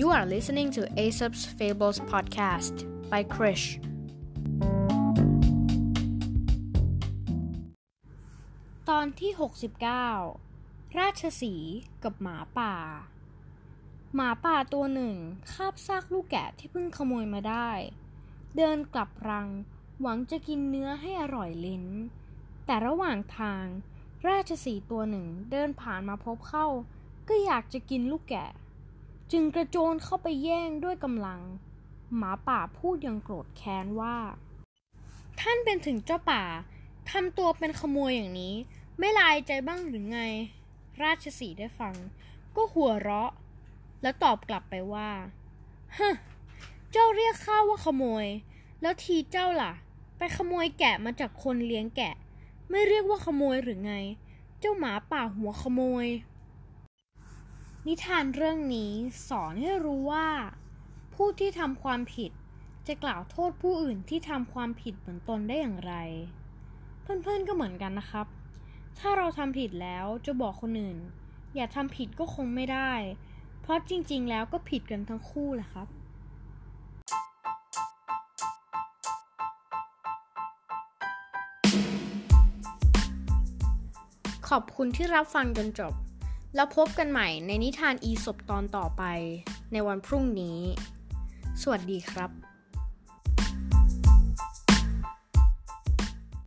You are listening to Aesop's Fables podcast by Krish. ตอนที่ 69 ราชสีกับหมาป่า หมาป่าตัวหนึ่งคาบซากลูกแกะที่เพิ่งขโมยมาได้ เดินกลับรัง หวังจะกินเนื้อให้อร่อยลิ้น แต่ระหว่างทาง ราชสีตัวหนึ่งเดินผ่านมาพบเข้า ก็อยากจะกินลูกแกะ จึงกระโจนเข้าไปแย่งด้วยกำลัง หมาป่าพูดอย่างโกรธแค้นว่า ท่านเป็นถึงเจ้าป่าทำตัวเป็นขโมยอย่างนี้ ไม่ลายใจบ้างหรือไง ราชสีได้ฟัง ก็หัวเราะ แล้วตอบกลับไปว่าฮะเจ้าเรียกข้าว่าขโมย แล้วทีเจ้าล่ะ ไปขโมยแกะมาจากคนเลี้ยงแกะ ไม่เรียกว่าขโมยหรือไง เจ้าหมาป่าหัวขโมย นิทานเรื่องนี้สอนให้รู้ว่า ผู้ที่ทำความผิดจะกล่าวโทษผู้อื่นที่ทำความผิดเหมือนตนได้อย่างไร เพื่อนๆก็เหมือนกันนะครับ ถ้าเราทำผิดแล้วจะบอกคนอื่น อย่าทำผิดก็คงไม่ได้ เพราะจริงๆ แล้วก็ผิดกันทั้งคู่แหละครับขอบคุณที่รับฟังจนจบ แล้วพบกันใหม่ในนิทานอีสบตอนต่อไปในวันพรุ่งนี้ สวัสดีครับ